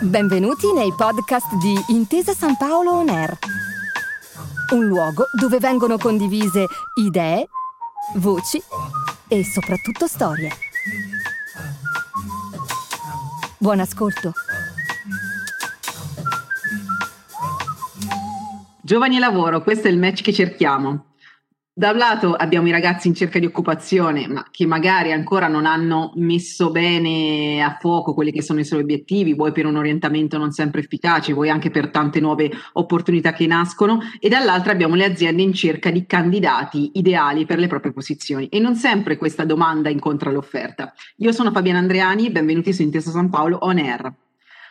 Benvenuti nei podcast di Intesa San Paolo On Air, un luogo dove vengono condivise idee, voci e soprattutto storie. Buon ascolto. Giovani e lavoro, questo è il match che cerchiamo. Da un lato abbiamo i ragazzi in cerca di occupazione, ma che magari ancora non hanno messo bene a fuoco quelli che sono i suoi obiettivi, vuoi per un orientamento non sempre efficace, vuoi anche per tante nuove opportunità che nascono, e dall'altra abbiamo le aziende in cerca di candidati ideali per le proprie posizioni. E non sempre questa domanda incontra l'offerta. Io sono Fabiana Andreani, benvenuti su Intesa San Paolo On Air.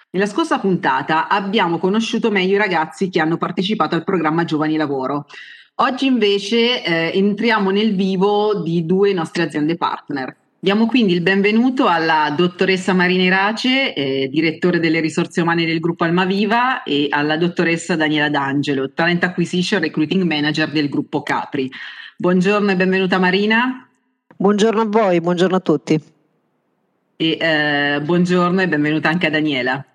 Nella scorsa puntata abbiamo conosciuto meglio i ragazzi che hanno partecipato al programma Giovani Lavoro. Oggi invece eh, entriamo nel vivo di due nostre aziende partner. Diamo quindi il benvenuto alla dottoressa Marina Irace, eh, direttore delle risorse umane del gruppo Almaviva, e alla dottoressa Daniela D'Angelo, Talent Acquisition Recruiting Manager del gruppo Capri. Buongiorno e benvenuta Marina. Buongiorno a voi, buongiorno a tutti. E eh, buongiorno e benvenuta anche a Daniela.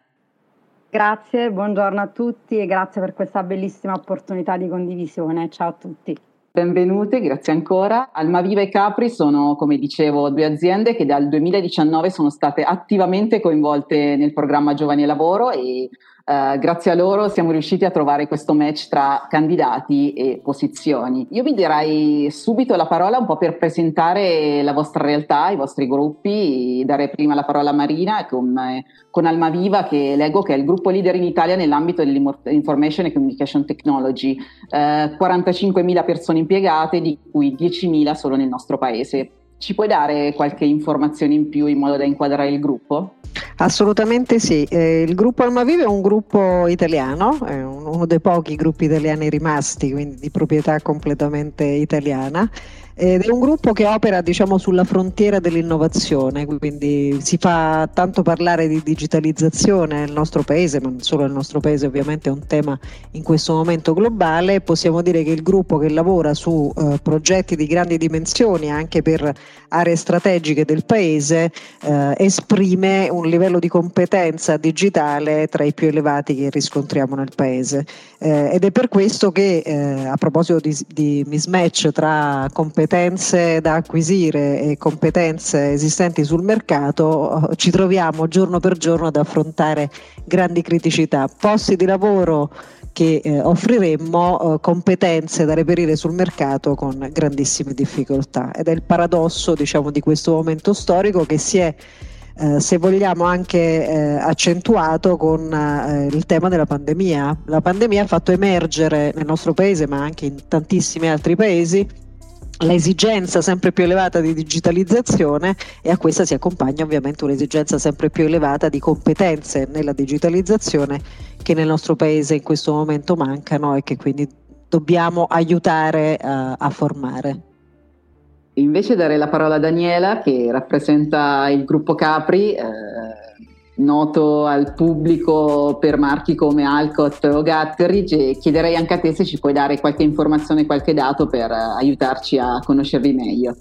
Grazie, buongiorno a tutti e grazie per questa bellissima opportunità di condivisione. Ciao a tutti. Benvenute, grazie ancora. Almaviva e Capri sono, come dicevo, due aziende che dal 2019 sono state attivamente coinvolte nel programma Giovani e Lavoro e Uh, grazie a loro siamo riusciti a trovare questo match tra candidati e posizioni. Io vi direi subito la parola un po' per presentare la vostra realtà, i vostri gruppi, dare prima la parola a Marina con, eh, con Almaviva che leggo che è il gruppo leader in Italia nell'ambito dell'information and communication technology, uh, eh, 45.000 persone impiegate di cui 10.000 solo nel nostro paese. Ci puoi dare qualche informazione in più in modo da inquadrare il gruppo? Assolutamente sì, eh, il gruppo Almavive è un gruppo italiano, è uno dei pochi gruppi italiani rimasti, quindi di proprietà completamente italiana. Ed è un gruppo che opera diciamo, sulla frontiera dell'innovazione, quindi si fa tanto parlare di digitalizzazione nel nostro paese, ma non solo nel nostro paese ovviamente è un tema in questo momento globale, possiamo dire che il gruppo che lavora su eh, progetti di grandi dimensioni anche per aree strategiche del paese eh, esprime un livello di competenza digitale tra i più elevati che riscontriamo nel paese eh, ed è per questo che eh, a proposito di, di mismatch tra competenze da acquisire e competenze esistenti sul mercato, ci troviamo giorno per giorno ad affrontare grandi criticità. Posti di lavoro che eh, offriremmo eh, competenze da reperire sul mercato con grandissime difficoltà ed è il paradosso diciamo, di questo momento storico che si è eh, se vogliamo anche eh, accentuato con eh, il tema della pandemia. La pandemia ha fatto emergere nel nostro paese ma anche in tantissimi altri paesi l'esigenza sempre più elevata di digitalizzazione e a questa si accompagna ovviamente un'esigenza sempre più elevata di competenze nella digitalizzazione che nel nostro paese in questo momento mancano e che quindi dobbiamo aiutare uh, a formare. Invece darei la parola a Daniela che rappresenta il gruppo Capri. Eh noto al pubblico per marchi come Alcott o Gatteridge e chiederei anche a te se ci puoi dare qualche informazione, qualche dato per aiutarci a conoscervi meglio.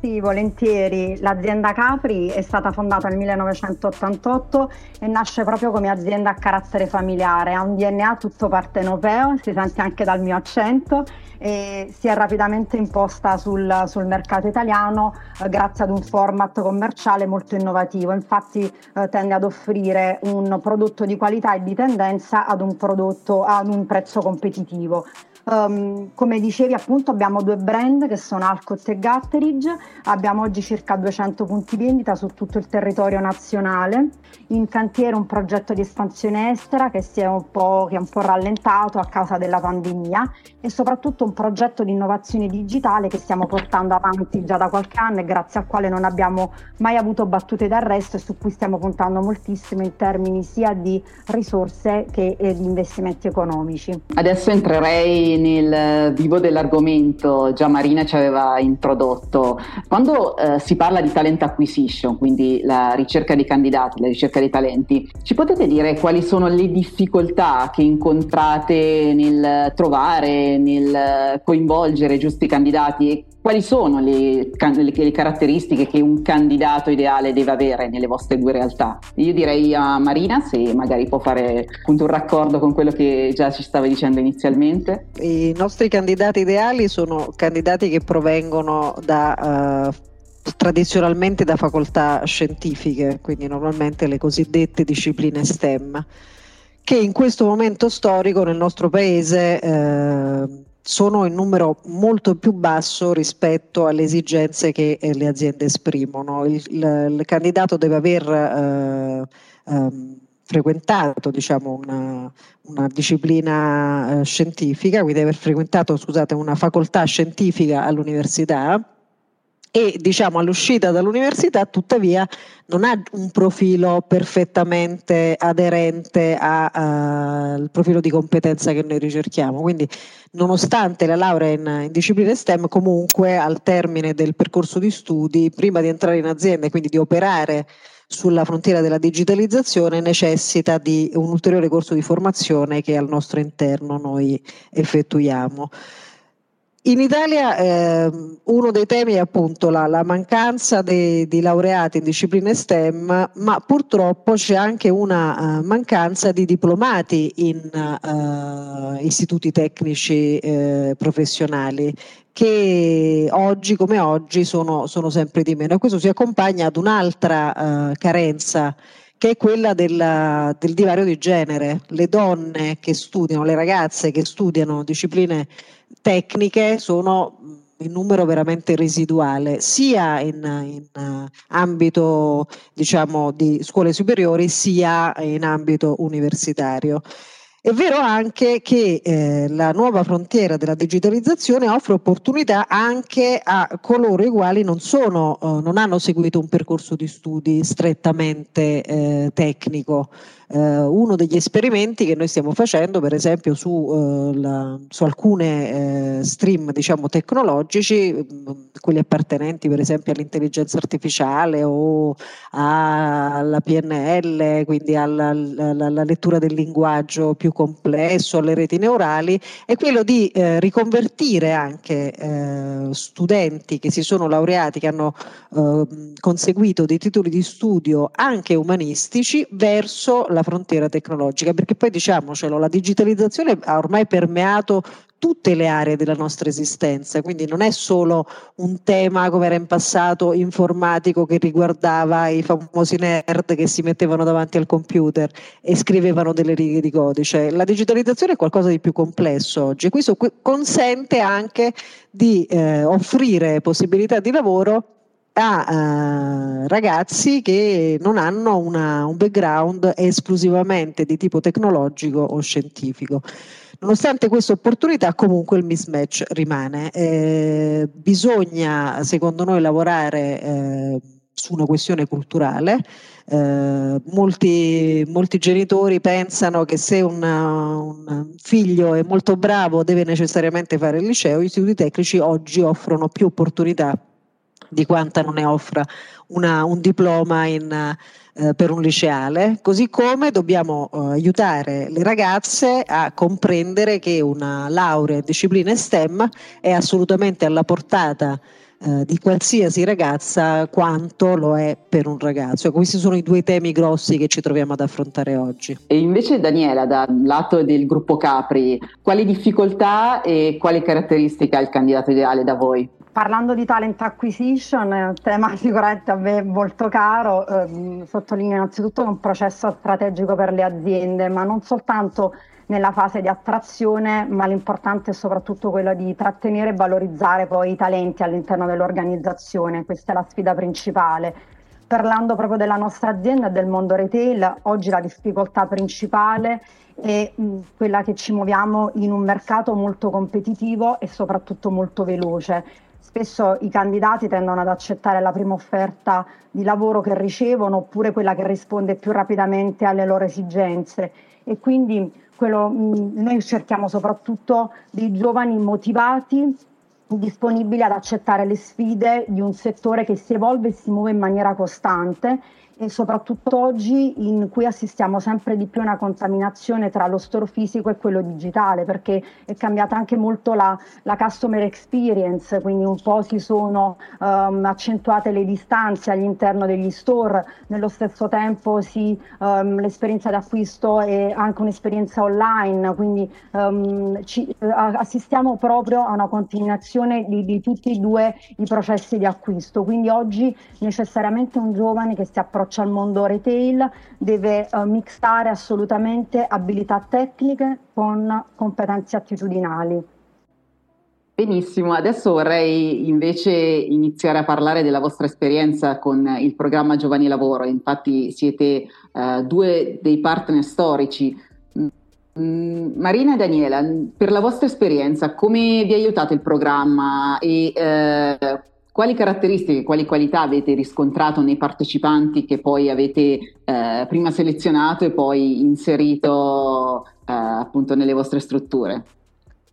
Sì, volentieri. L'azienda Capri è stata fondata nel 1988 e nasce proprio come azienda a carattere familiare, ha un DNA tutto partenopeo, si sente anche dal mio accento e si è rapidamente imposta sul, sul mercato italiano eh, grazie ad un format commerciale molto innovativo. Infatti eh, tende ad offrire un prodotto di qualità e di tendenza ad un prodotto ad un prezzo competitivo. Um, come dicevi appunto abbiamo due brand che sono Alcott e Gatteridge, abbiamo oggi circa 200 punti vendita su tutto il territorio nazionale, in cantiere un progetto di espansione estera che, si è un po', che è un po' rallentato a causa della pandemia e soprattutto un progetto di innovazione digitale che stiamo portando avanti già da qualche anno e grazie al quale non abbiamo mai avuto battute d'arresto e su cui stiamo puntando moltissimo in termini sia di risorse che eh, di investimenti economici. Adesso entrerei nel vivo dell'argomento, già Marina ci aveva introdotto, quando eh, si parla di talent acquisition, quindi la ricerca dei candidati, la ricerca dei talenti, ci potete dire quali sono le difficoltà che incontrate nel trovare, nel coinvolgere giusti candidati e quali sono le, le, le, caratteristiche che un candidato ideale deve avere nelle vostre due realtà? Io direi a Marina se magari può fare appunto un raccordo con quello che già ci stava dicendo inizialmente. I nostri candidati ideali sono candidati che provengono da uh, tradizionalmente da facoltà scientifiche, quindi normalmente le cosiddette discipline STEM, che in questo momento storico nel nostro paese eh, sono in numero molto più basso rispetto alle esigenze che eh, le aziende esprimono. Il, il, il, candidato deve aver eh, ehm, frequentato diciamo, una, una, disciplina eh, scientifica, quindi aver frequentato scusate, una facoltà scientifica all'università e diciamo all'uscita dall'università tuttavia non ha un profilo perfettamente aderente al profilo di competenza che noi ricerchiamo quindi nonostante la laurea in, in, discipline STEM comunque al termine del percorso di studi prima di entrare in azienda e quindi di operare sulla frontiera della digitalizzazione necessita di un ulteriore corso di formazione che al nostro interno noi effettuiamo. In Italia eh, uno dei temi è appunto la, la mancanza di laureati in discipline STEM, ma purtroppo c'è anche una uh, mancanza di diplomati in uh, istituti tecnici uh, professionali che oggi come oggi sono, sono, sempre di meno. E questo si accompagna ad un'altra carenza che è quella del, del divario di genere. Le donne che studiano, le ragazze che studiano discipline tecniche sono in numero veramente residuale, sia in, in uh, ambito diciamo, di scuole superiori, sia in ambito universitario. È vero anche che eh, la nuova frontiera della digitalizzazione offre opportunità anche a coloro i quali non, sono, eh, non hanno seguito un percorso di studi strettamente eh, tecnico eh, uno degli esperimenti che noi stiamo facendo, per esempio, su, eh, la, su alcune eh, stream diciamo, tecnologici, mh, quelli appartenenti per esempio all'intelligenza artificiale o alla PNL, quindi alla, alla, alla lettura del linguaggio più complesso, alle reti neurali, è quello di eh, riconvertire anche eh, studenti che si sono laureati, che hanno eh, conseguito dei titoli di studio anche umanistici verso la la frontiera tecnologica, perché poi diciamocelo, la digitalizzazione ha ormai permeato tutte le aree della nostra esistenza, quindi non è solo un tema come era in passato informatico che riguardava i famosi nerd che si mettevano davanti al computer e scrivevano delle righe di codice, la digitalizzazione è qualcosa di più complesso oggi e questo consente anche di eh, offrire possibilità di lavoro a uh, ragazzi che non hanno una, un background esclusivamente di tipo tecnologico o scientifico. Nonostante questa opportunità, comunque il mismatch rimane. Eh, bisogna, secondo noi, lavorare eh, su una questione culturale. Eh, molti, molti, genitori pensano che se una, un figlio è molto bravo deve necessariamente fare il liceo, gli istituti tecnici oggi offrono più opportunità di quanta non ne offra una, un diploma in, eh, per un liceale, così come dobbiamo eh, aiutare le ragazze a comprendere che una laurea in discipline STEM è assolutamente alla portata eh, di qualsiasi ragazza quanto lo è per un ragazzo. Questi sono i due temi grossi che ci troviamo ad affrontare oggi. E invece Daniela, dal lato del gruppo Capri, quali difficoltà e quali caratteristiche ha il candidato ideale da voi? Parlando di talent acquisition, tema sicuramente a me molto caro, eh, sottolineo innanzitutto che è un processo strategico per le aziende, ma non soltanto nella fase di attrazione, ma l'importante è soprattutto quello di trattenere e valorizzare poi i talenti all'interno dell'organizzazione, questa è la sfida principale. Parlando proprio della nostra azienda e del mondo retail, oggi la difficoltà principale è quella che ci muoviamo in un mercato molto competitivo e soprattutto molto veloce Spesso i candidati tendono ad accettare la prima offerta di lavoro che ricevono oppure quella che risponde più rapidamente alle loro esigenze. E quindi quello, noi cerchiamo soprattutto dei giovani motivati disponibili ad accettare le sfide di un settore che si evolve e si muove in maniera costante e soprattutto oggi in cui assistiamo sempre di più a una contaminazione tra lo store fisico e quello digitale perché è cambiata anche molto la, la customer experience, quindi un po' si sono um, accentuate le distanze all'interno degli store, nello stesso tempo si, um, l'esperienza d'acquisto è anche un'esperienza online, quindi um, ci, assistiamo proprio a una continuazione di, di tutti e due i processi di acquisto, quindi oggi necessariamente un giovane che si approccia approccio al mondo retail deve uh, mixare assolutamente abilità tecniche con competenze attitudinali. Benissimo, adesso vorrei invece iniziare a parlare della vostra esperienza con il programma Giovani Lavoro, infatti siete uh, due dei partner storici. Mm, Marina e Daniela, per la vostra esperienza, come vi ha aiutato il programma e uh, quali caratteristiche, quali qualità avete riscontrato nei partecipanti che poi avete eh, prima selezionato e poi inserito eh, appunto nelle vostre strutture?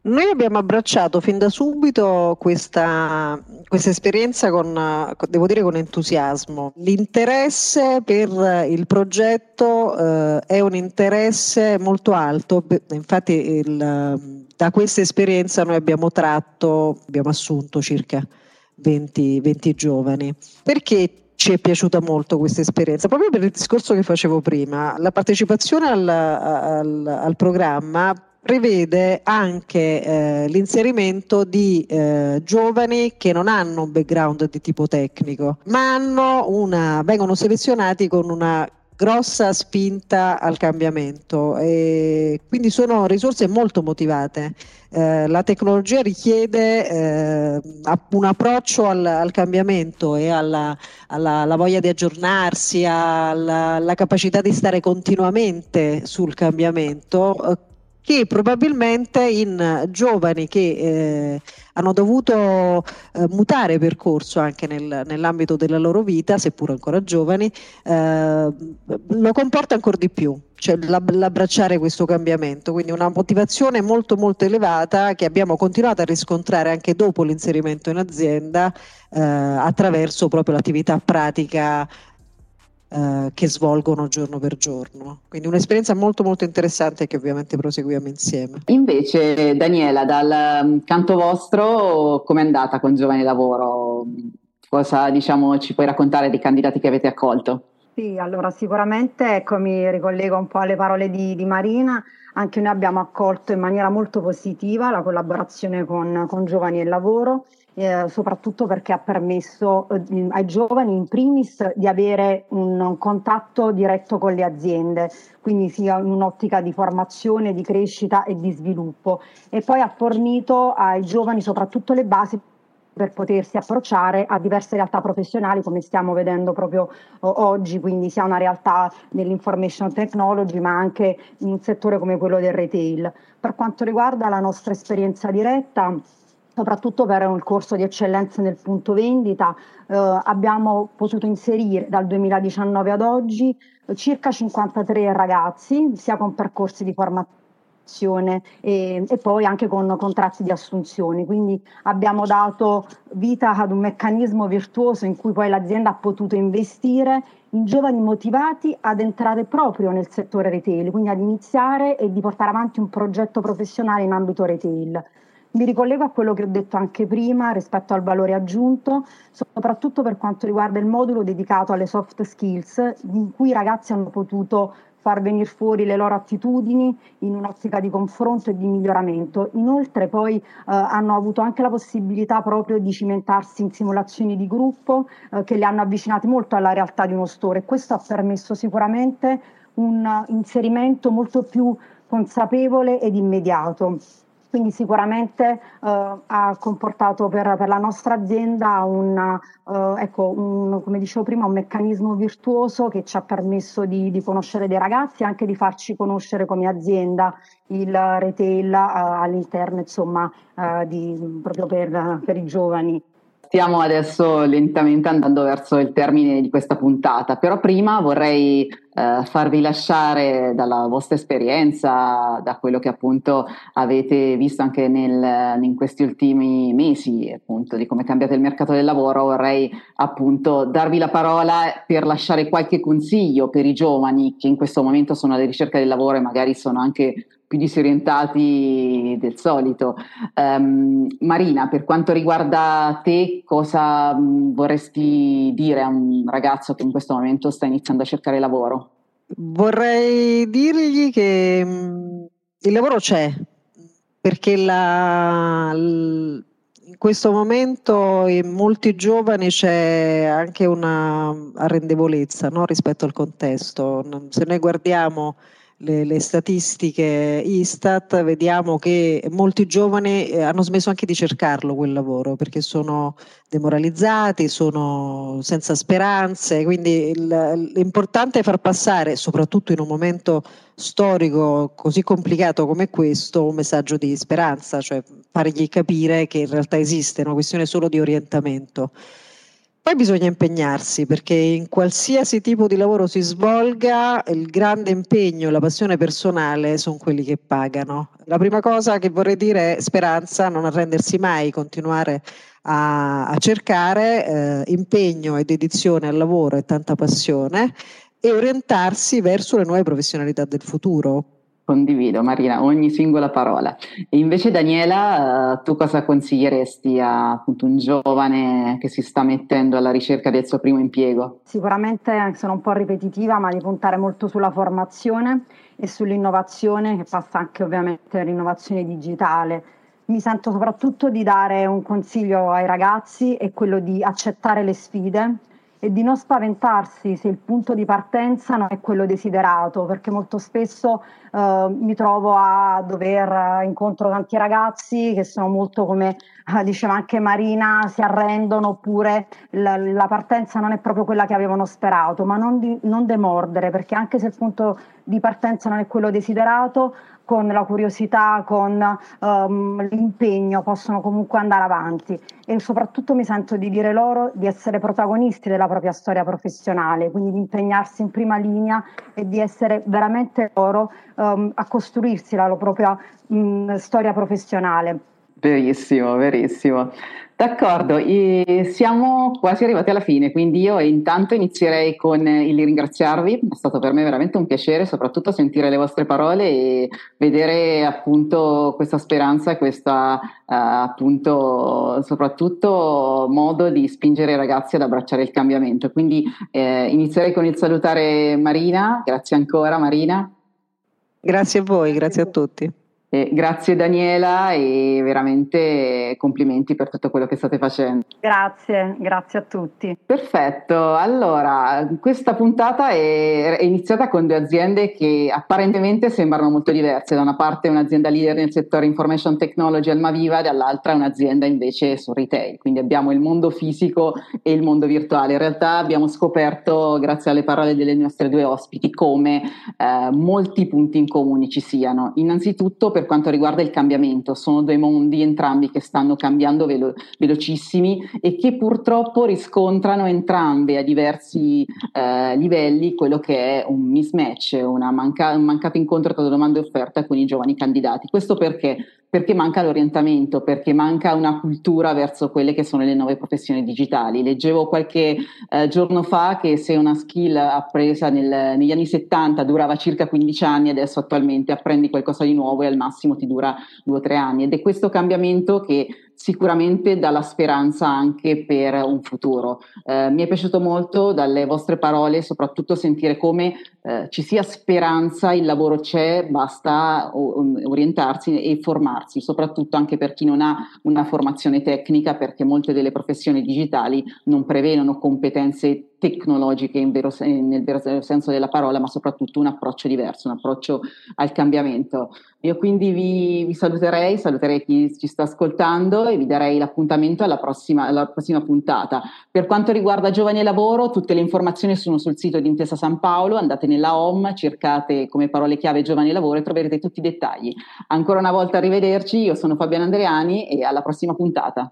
Noi abbiamo abbracciato fin da subito questa, questa esperienza con, devo dire, con entusiasmo. L'interesse per il progetto eh, è un interesse molto alto, infatti il, da questa esperienza noi abbiamo tratto, abbiamo assunto circa 20, 20 giovani. Perché ci è piaciuta molto questa esperienza, proprio per il discorso che facevo prima. La partecipazione al, al, al programma prevede anche eh, l'inserimento di eh, giovani che non hanno un background di tipo tecnico, ma una, vengono selezionati con una grossa spinta al cambiamento e quindi sono risorse molto motivate. Eh, la tecnologia richiede eh, un approccio al, al cambiamento e alla, alla, alla, voglia di aggiornarsi, alla, alla, capacità di stare continuamente sul cambiamento eh, che probabilmente in giovani che eh, hanno dovuto eh, mutare percorso anche nel, nell'ambito della loro vita, seppur ancora giovani, eh, lo comporta ancora di più, cioè l'abbracciare questo cambiamento, quindi una motivazione molto molto elevata che abbiamo continuato a riscontrare anche dopo l'inserimento in azienda eh, attraverso proprio l'attività pratica eh, che svolgono giorno per giorno. Quindi un'esperienza molto molto interessante che ovviamente proseguiamo insieme. Invece Daniela, dal mm, canto vostro, com'è andata con Giovani Lavoro? Cosa diciamo, ci puoi raccontare dei candidati che avete accolto? Sì, allora sicuramente ecco, mi ricollego un po' alle parole di, di Marina, anche noi abbiamo accolto in maniera molto positiva la collaborazione con, con Giovani e Lavoro eh, soprattutto perché ha permesso eh, ai giovani in primis di avere un, un, contatto diretto con le aziende, quindi sia in un'ottica di formazione, di crescita e di sviluppo e poi ha fornito ai giovani soprattutto le basi per potersi approcciare a diverse realtà professionali come stiamo vedendo proprio oggi, quindi sia una realtà dell'information technology ma anche in un settore come quello del retail. Per quanto riguarda la nostra esperienza diretta, soprattutto per un corso di eccellenza nel punto vendita, eh, abbiamo potuto inserire dal 2019 ad oggi circa 53 ragazzi, sia con percorsi di formazione e, e, poi anche con contratti di assunzione. Quindi abbiamo dato vita ad un meccanismo virtuoso in cui poi l'azienda ha potuto investire in giovani motivati ad entrare proprio nel settore retail, quindi ad iniziare e di portare avanti un progetto professionale in ambito retail. Mi ricollego a quello che ho detto anche prima rispetto al valore aggiunto, soprattutto per quanto riguarda il modulo dedicato alle soft skills, in cui i ragazzi hanno potuto far venire fuori le loro attitudini in un'ottica di confronto e di miglioramento. Inoltre poi eh, hanno avuto anche la possibilità proprio di cimentarsi in simulazioni di gruppo eh, che li hanno avvicinati molto alla realtà di uno store e questo ha permesso sicuramente un inserimento molto più consapevole ed immediato quindi sicuramente eh, ha comportato per, per, la nostra azienda un, eh, ecco, un, come dicevo prima, un meccanismo virtuoso che ci ha permesso di, di conoscere dei ragazzi e anche di farci conoscere come azienda il retail eh, all'interno, insomma, eh, di, proprio per, per i giovani. Stiamo adesso lentamente andando verso il termine di questa puntata, però prima vorrei eh, farvi lasciare dalla vostra esperienza, da quello che appunto avete visto anche nel, in questi ultimi mesi, appunto di come è cambiato il mercato del lavoro, vorrei appunto darvi la parola per lasciare qualche consiglio per i giovani che in questo momento sono alla ricerca del lavoro e magari sono anche più disorientati del solito. Um, Marina, per quanto riguarda te, cosa um, vorresti dire a un ragazzo che in questo momento sta iniziando a cercare lavoro? Vorrei dirgli che um, il lavoro c'è, perché la, in questo momento in molti giovani c'è anche una arrendevolezza no, rispetto al contesto. Se noi guardiamo le, le, statistiche Istat vediamo che molti giovani eh, hanno smesso anche di cercarlo quel lavoro perché sono demoralizzati, sono senza speranze, quindi il, l'importante è far passare, soprattutto in un momento storico così complicato come questo, un messaggio di speranza, cioè fargli capire che in realtà esiste, è una questione solo di orientamento. Poi bisogna impegnarsi perché in qualsiasi tipo di lavoro si svolga il grande impegno e la passione personale sono quelli che pagano. La prima cosa che vorrei dire è speranza, non arrendersi mai, continuare a, a cercare eh, impegno e dedizione al lavoro e tanta passione e orientarsi verso le nuove professionalità del futuro, Condivido Marina, ogni singola parola. E invece Daniela, eh, tu cosa consiglieresti a appunto, un giovane che si sta mettendo alla ricerca del suo primo impiego? Sicuramente sono un po' ripetitiva, ma di puntare molto sulla formazione e sull'innovazione, che passa anche ovviamente l'innovazione digitale. Mi sento soprattutto di dare un consiglio ai ragazzi, è quello di accettare le sfide, e di non spaventarsi se il punto di partenza non è quello desiderato, perché molto spesso eh, mi trovo a dover incontro tanti ragazzi che sono molto come eh, diceva anche Marina, si arrendono oppure la, la, partenza non è proprio quella che avevano sperato, ma non, di, non demordere, perché anche se il punto di partenza non è quello desiderato, con la curiosità, con um, l'impegno possono comunque andare avanti e soprattutto mi sento di dire loro di essere protagonisti della propria storia professionale, quindi di impegnarsi in prima linea e di essere veramente loro um, a costruirsi la loro propria um, storia professionale. Verissimo, verissimo. D'accordo, siamo quasi arrivati alla fine, quindi io intanto inizierei con il ringraziarvi, è stato per me veramente un piacere soprattutto sentire le vostre parole e vedere appunto questa speranza questa uh, appunto soprattutto modo di spingere i ragazzi ad abbracciare il cambiamento. Quindi eh, inizierei con il salutare Marina, grazie ancora Marina. Grazie a voi, grazie a tutti. Eh, grazie Daniela e veramente complimenti per tutto quello che state facendo. Grazie, grazie a tutti. Perfetto, allora questa puntata è, è, iniziata con due aziende che apparentemente sembrano molto diverse, da una parte un'azienda leader nel settore information technology Almaviva, dall'altra un'azienda invece sul retail, quindi abbiamo il mondo fisico e il mondo virtuale. In realtà abbiamo scoperto, grazie alle parole delle nostre due ospiti, come eh, molti punti in comune ci siano. Innanzitutto per quanto riguarda il cambiamento. Sono due mondi entrambi che stanno cambiando velo- velocissimi e che purtroppo riscontrano entrambe a diversi eh, livelli quello che è un mismatch, manca- un mancato incontro tra domanda e offerta con i giovani candidati. Questo perché? Perché manca l'orientamento, perché manca una cultura verso quelle che sono le nuove professioni digitali. Leggevo qualche eh, giorno fa che se una skill appresa nel, negli anni 70 durava circa 15 anni, adesso attualmente apprendi qualcosa di nuovo e al massimo ti dura 2 o 3 anni. Ed è questo cambiamento che sicuramente dà la speranza anche per un futuro. Eh, mi è piaciuto molto dalle vostre parole, soprattutto sentire come eh, ci sia speranza, il lavoro c'è, basta orientarsi e formarsi, soprattutto anche per chi non ha una formazione tecnica, perché molte delle professioni digitali non prevedono competenze tecnologiche vero, nel vero senso della parola, ma soprattutto un approccio diverso, un approccio al cambiamento. Io quindi vi, vi saluterei, saluterei chi ci sta ascoltando e vi darei l'appuntamento alla prossima, alla prossima puntata. Per quanto riguarda giovani e lavoro, tutte le informazioni sono sul sito di Intesa San Paolo, andate nella home, cercate come parole chiave giovani e lavoro e troverete tutti i dettagli. Ancora una volta arrivederci, io sono Fabiana Andreani e alla prossima puntata.